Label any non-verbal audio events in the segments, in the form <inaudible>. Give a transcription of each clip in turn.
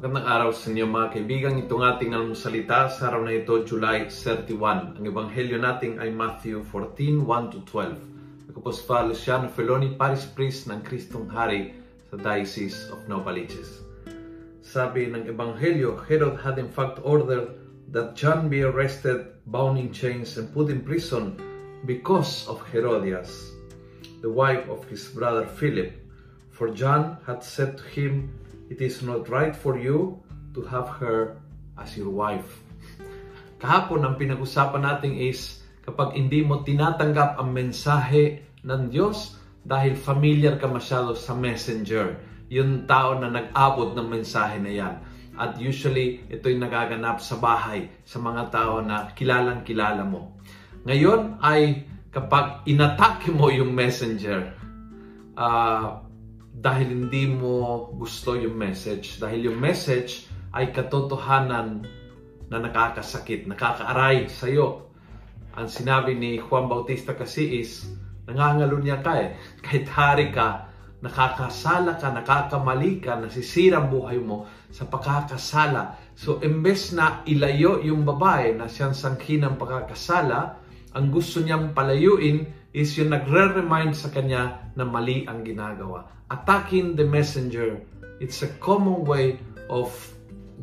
Magandang araw sa inyo mga kaibigan. Itong ating almusalita sa araw na ito, July 31. Ang ebanghelyo natin ay Matthew 14, 1-12. Ako po si Father Luciano Feloni, Paris Priest ng Kristong Hari sa Diocese of Novaliches. Sabi ng ebanghelyo, Herod had in fact ordered that John be arrested, bound in chains, and put in prison because of Herodias, the wife of his brother Philip. For John had said to him, It is not right for you to have her as your wife. Kahapon, ang pinag-usapan natin is kapag hindi mo tinatanggap ang mensahe ng Diyos dahil familiar ka masyado sa messenger, yung tao na nag-abot ng mensahe na yan. At usually, ito'y nagaganap sa bahay, sa mga tao na kilalang kilala mo. Ngayon ay kapag inatake mo yung messenger, uh, dahil hindi mo gusto yung message. Dahil yung message ay katotohanan na nakakasakit, nakakaaray sa iyo. Ang sinabi ni Juan Bautista kasi is, nangangalo niya ka eh. <laughs> Kahit hari ka, nakakasala ka, nakakamali ka, nasisira ang buhay mo sa pagkakasala. So, imbes na ilayo yung babae na siyang sangkin ng pagkakasala, ang gusto niyang palayuin is yung nagre-remind sa kanya na mali ang ginagawa. Attacking the messenger, it's a common way of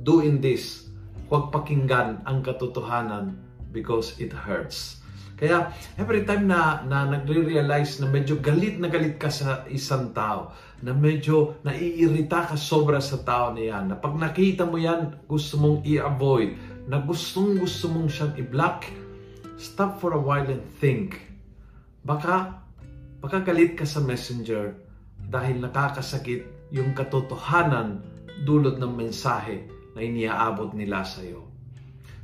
doing this. Huwag pakinggan ang katotohanan because it hurts. Kaya every time na, na nagre-realize na medyo galit na galit ka sa isang tao, na medyo naiirita ka sobra sa tao na yan, na pag nakita mo yan, gusto mong i-avoid, na gustong gusto mong siyang i-block, stop for a while and think Baka, baka galit ka sa messenger dahil nakakasakit yung katotohanan dulot ng mensahe na iniaabot nila sa iyo.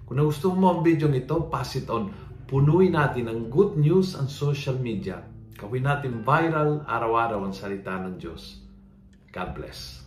Kung nagustuhan mo ang video ito, pass it on. Punuin natin ang good news ang social media. Gawin natin viral araw-araw ang salita ng Diyos. God bless.